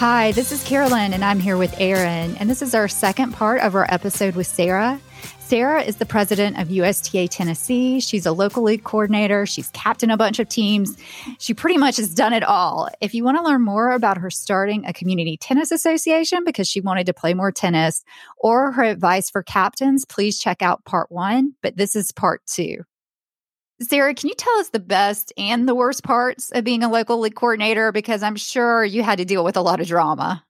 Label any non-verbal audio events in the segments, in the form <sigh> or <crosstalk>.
Hi, this is Carolyn, and I'm here with Aaron. And this is our second part of our episode with Sarah. Sarah is the president of USTA Tennessee. She's a local league coordinator. She's captained a bunch of teams. She pretty much has done it all. If you want to learn more about her starting a community tennis association because she wanted to play more tennis or her advice for captains, please check out part one. But this is part two. Sarah, can you tell us the best and the worst parts of being a local league coordinator? Because I'm sure you had to deal with a lot of drama.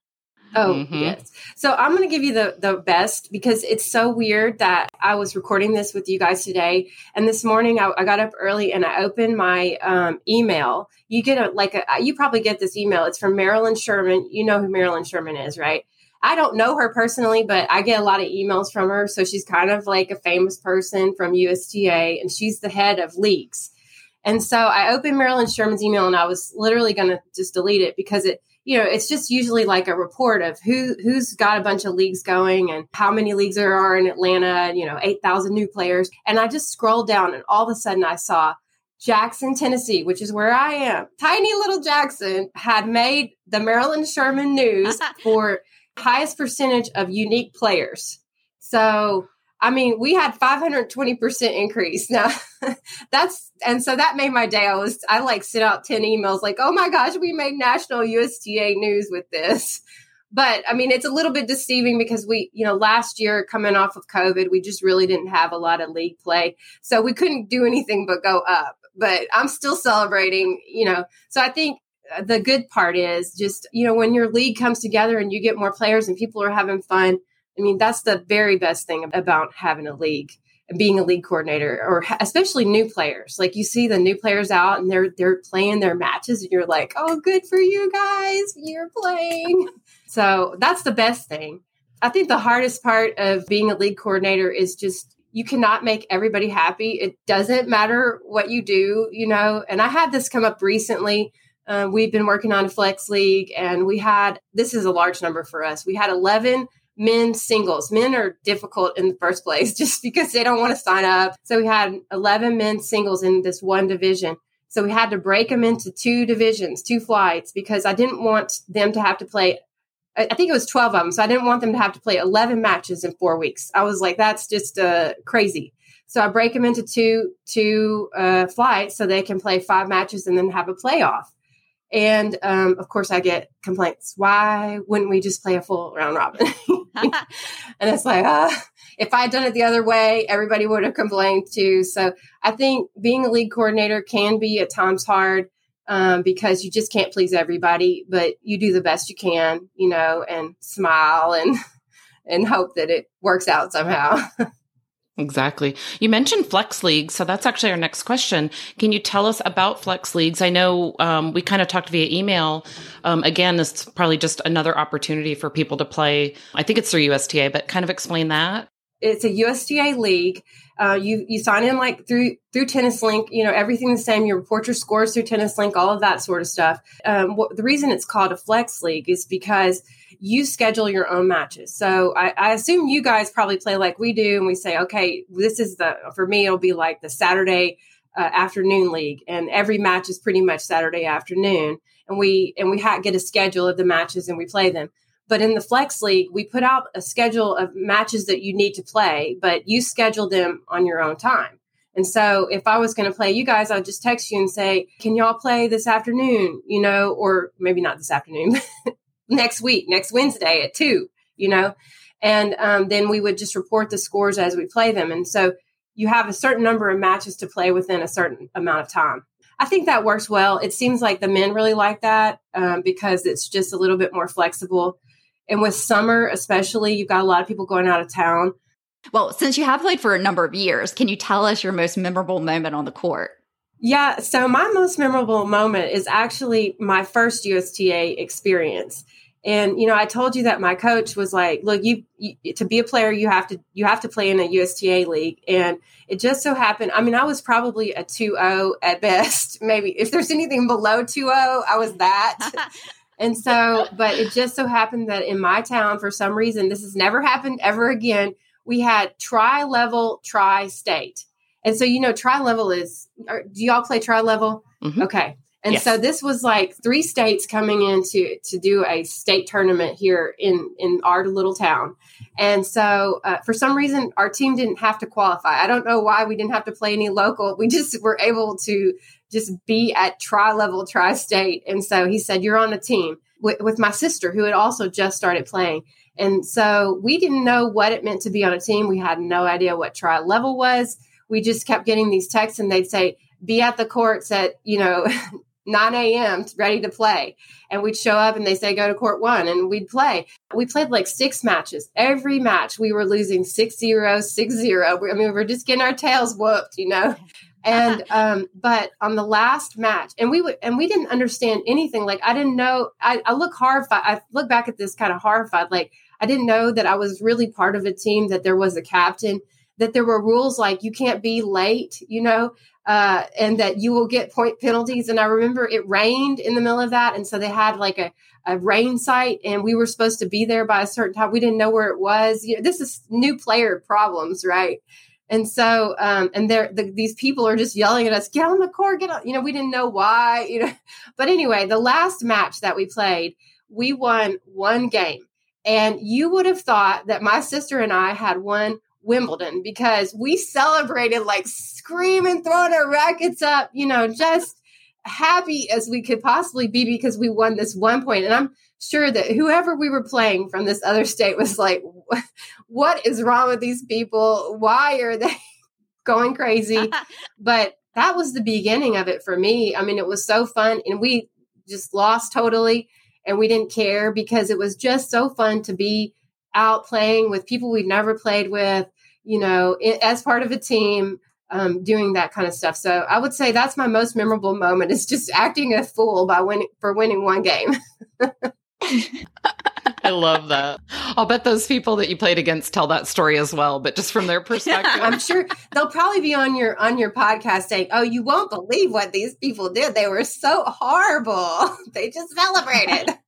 Oh, mm-hmm. yes. So I'm going to give you the the best because it's so weird that I was recording this with you guys today, and this morning I, I got up early and I opened my um, email. You get a like a you probably get this email. It's from Marilyn Sherman. You know who Marilyn Sherman is, right? I don't know her personally, but I get a lot of emails from her. So she's kind of like a famous person from USTA, and she's the head of leagues. And so I opened Marilyn Sherman's email, and I was literally going to just delete it because it, you know, it's just usually like a report of who who's got a bunch of leagues going and how many leagues there are in Atlanta, and you know, eight thousand new players. And I just scrolled down, and all of a sudden I saw Jackson, Tennessee, which is where I am. Tiny little Jackson had made the Marilyn Sherman news <laughs> for highest percentage of unique players. So, I mean, we had 520% increase. Now, <laughs> that's, and so that made my day. I was, I like sent out 10 emails like, oh my gosh, we made national USTA news with this. But I mean, it's a little bit deceiving because we, you know, last year coming off of COVID, we just really didn't have a lot of league play. So we couldn't do anything but go up. But I'm still celebrating, you know. So I think the good part is just, you know, when your league comes together and you get more players and people are having fun. I mean, that's the very best thing about having a league and being a league coordinator or especially new players. Like you see the new players out and they're they're playing their matches and you're like, "Oh, good for you guys. You're playing." <laughs> so, that's the best thing. I think the hardest part of being a league coordinator is just you cannot make everybody happy. It doesn't matter what you do, you know. And I had this come up recently uh, we've been working on a flex league, and we had this is a large number for us. We had 11 men singles. Men are difficult in the first place <laughs> just because they don't want to sign up. So we had 11 men singles in this one division. So we had to break them into two divisions, two flights, because I didn't want them to have to play. I think it was 12 of them. So I didn't want them to have to play 11 matches in four weeks. I was like, that's just uh, crazy. So I break them into two two uh, flights so they can play five matches and then have a playoff. And um, of course, I get complaints. Why wouldn't we just play a full round robin? <laughs> <laughs> and it's like, uh, if I had done it the other way, everybody would have complained too. So I think being a league coordinator can be at times hard um, because you just can't please everybody, but you do the best you can, you know, and smile and <laughs> and hope that it works out somehow. Exactly. You mentioned Flex Leagues, so that's actually our next question. Can you tell us about Flex Leagues? I know um, we kind of talked via email. Um, again, this is probably just another opportunity for people to play. I think it's through USTA, but kind of explain that. It's a USTA league. Uh, you you sign in like through through Tennis Link. You know everything the same. You report your scores through Tennis Link. All of that sort of stuff. Um, the reason it's called a Flex League is because you schedule your own matches. So I, I, assume you guys probably play like we do, and we say, okay, this is the for me. It'll be like the Saturday uh, afternoon league, and every match is pretty much Saturday afternoon, and we and we ha- get a schedule of the matches and we play them. But in the Flex League, we put out a schedule of matches that you need to play, but you schedule them on your own time. And so if I was going to play you guys, I'd just text you and say, can y'all play this afternoon? You know, or maybe not this afternoon, <laughs> next week, next Wednesday at two, you know? And um, then we would just report the scores as we play them. And so you have a certain number of matches to play within a certain amount of time. I think that works well. It seems like the men really like that um, because it's just a little bit more flexible. And with summer, especially, you've got a lot of people going out of town. Well, since you have played for a number of years, can you tell us your most memorable moment on the court? Yeah, so my most memorable moment is actually my first USTA experience. And you know, I told you that my coach was like, "Look, you, you, to be a player, you have to you have to play in a USTA league." And it just so happened. I mean, I was probably a 2-0 at best. <laughs> Maybe if there's anything below 2-0, I was that. <laughs> and so, but it just so happened that in my town, for some reason, this has never happened ever again. We had tri-level, tri-state, and so you know, tri-level is. Are, do y'all play tri-level? Mm-hmm. Okay And yes. so this was like three states coming in to, to do a state tournament here in, in our little town. And so uh, for some reason, our team didn't have to qualify. I don't know why we didn't have to play any local. We just were able to just be at tri level, tri state. And so he said, You're on a team with, with my sister, who had also just started playing. And so we didn't know what it meant to be on a team. We had no idea what tri level was. We just kept getting these texts, and they'd say, be at the courts at, you know, <laughs> 9 a.m. ready to play. And we'd show up and they say, go to court one and we'd play. We played like six matches. Every match we were losing 6 0, 6 0. I mean, we were just getting our tails whooped, you know? <laughs> And, um, but on the last match, and we would, and we didn't understand anything. Like, I didn't know, I, I look horrified. I look back at this kind of horrified. Like, I didn't know that I was really part of a team, that there was a captain, that there were rules like you can't be late, you know? uh, and that you will get point penalties. And I remember it rained in the middle of that. And so they had like a, a rain site and we were supposed to be there by a certain time. We didn't know where it was. You know, this is new player problems, right? And so, um, and there, the, these people are just yelling at us, get on the court, get on, you know, we didn't know why, <laughs> you know, but anyway, the last match that we played, we won one game and you would have thought that my sister and I had won Wimbledon because we celebrated like screaming, throwing our rackets up, you know, just happy as we could possibly be because we won this one point. And I'm sure that whoever we were playing from this other state was like, <laughs> what is wrong with these people? Why are they <laughs> going crazy? <laughs> but that was the beginning of it for me. I mean, it was so fun. And we just lost totally and we didn't care because it was just so fun to be out playing with people we've never played with, you know, as part of a team, um, doing that kind of stuff. So I would say that's my most memorable moment is just acting a fool by winning for winning one game. <laughs> I love that. I'll bet those people that you played against tell that story as well, but just from their <laughs> perspective. I'm sure they'll probably be on your on your podcast saying, "Oh, you won't believe what these people did. They were so horrible. <laughs> They just celebrated."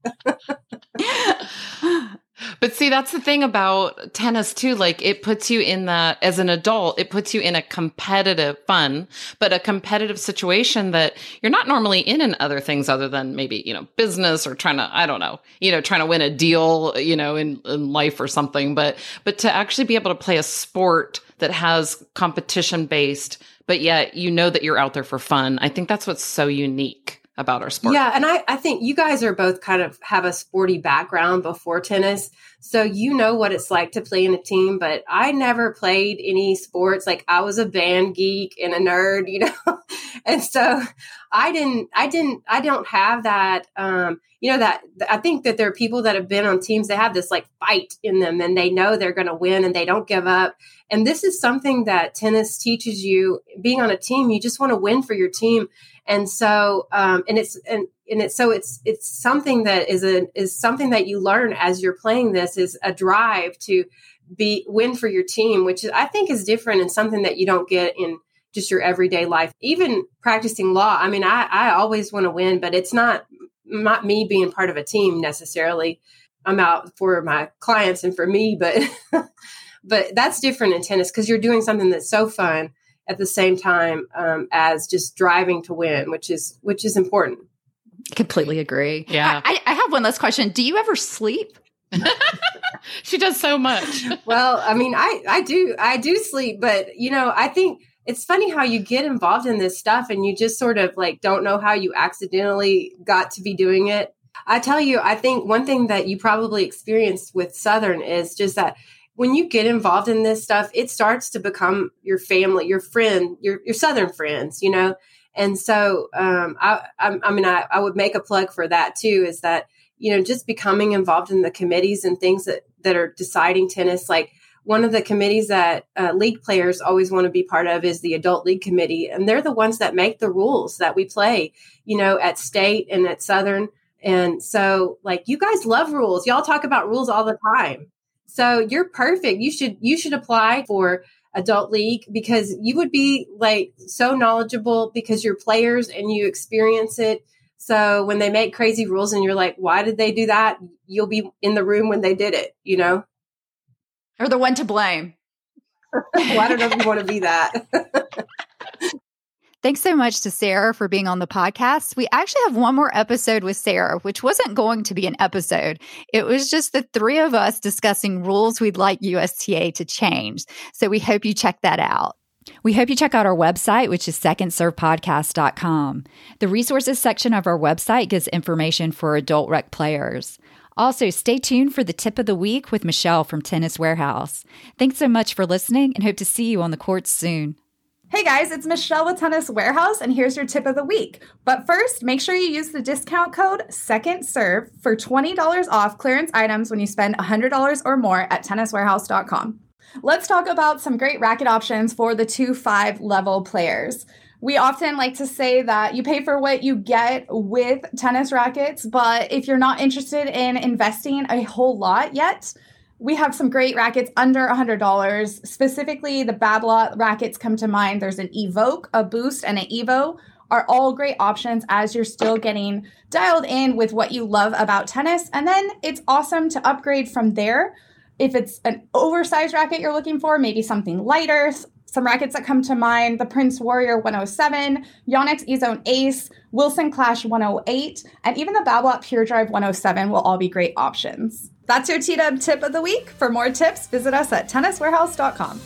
But see, that's the thing about tennis too. Like it puts you in that as an adult, it puts you in a competitive fun, but a competitive situation that you're not normally in in other things other than maybe, you know, business or trying to, I don't know, you know, trying to win a deal, you know, in, in life or something. But, but to actually be able to play a sport that has competition based, but yet you know that you're out there for fun. I think that's what's so unique about our sport. Yeah, and I, I think you guys are both kind of have a sporty background before tennis. So you know what it's like to play in a team, but I never played any sports. Like I was a band geek and a nerd, <laughs> you know. and so I didn't I didn't I don't have that um you know that I think that there are people that have been on teams they have this like fight in them and they know they're going to win and they don't give up. And this is something that tennis teaches you being on a team, you just want to win for your team and so um, and it's and and it's so it's it's something that is a is something that you learn as you're playing this is a drive to be win for your team which i think is different and something that you don't get in just your everyday life. Even practicing law i mean i i always want to win but it's not not me being part of a team necessarily. I'm out for my clients and for me but <laughs> but that's different in tennis because you're doing something that's so fun at the same time um, as just driving to win, which is which is important. Completely agree. Yeah. I, I have one last question. Do you ever sleep? <laughs> she does so much. <laughs> well, I mean, I I do I do sleep, but you know, I think it's funny how you get involved in this stuff and you just sort of like don't know how you accidentally got to be doing it. I tell you, I think one thing that you probably experienced with Southern is just that when you get involved in this stuff, it starts to become your family, your friend, your your Southern friends, you know. And so, um, I, I, I mean, I, I would make a plug for that too. Is that you know just becoming involved in the committees and things that that are deciding tennis, like one of the committees that uh, league players always want to be part of is the adult league committee and they're the ones that make the rules that we play you know at state and at southern and so like you guys love rules y'all talk about rules all the time so you're perfect. You should you should apply for adult league because you would be like so knowledgeable because you're players and you experience it. So when they make crazy rules and you're like, why did they do that? You'll be in the room when they did it, you know? Or the one to blame. <laughs> well, I don't know if you want to be that. <laughs> Thanks so much to Sarah for being on the podcast. We actually have one more episode with Sarah, which wasn't going to be an episode. It was just the three of us discussing rules we'd like USTA to change. So we hope you check that out. We hope you check out our website, which is secondservepodcast.com. The resources section of our website gives information for adult rec players. Also, stay tuned for the tip of the week with Michelle from Tennis Warehouse. Thanks so much for listening and hope to see you on the courts soon. Hey guys, it's Michelle with Tennis Warehouse, and here's your tip of the week. But first, make sure you use the discount code SECONDSERVE for $20 off clearance items when you spend $100 or more at tenniswarehouse.com. Let's talk about some great racket options for the 2 5 level players. We often like to say that you pay for what you get with tennis rackets, but if you're not interested in investing a whole lot yet, we have some great rackets under $100. Specifically, the Babolat rackets come to mind. There's an Evoke, a Boost, and an Evo are all great options as you're still getting dialed in with what you love about tennis. And then it's awesome to upgrade from there if it's an oversized racket you're looking for, maybe something lighter. Some rackets that come to mind the Prince Warrior 107, Yonex eZone Ace, Wilson Clash 108, and even the Babolat Pure Drive 107 will all be great options. That's your T-Dub tip of the week. For more tips, visit us at tenniswarehouse.com.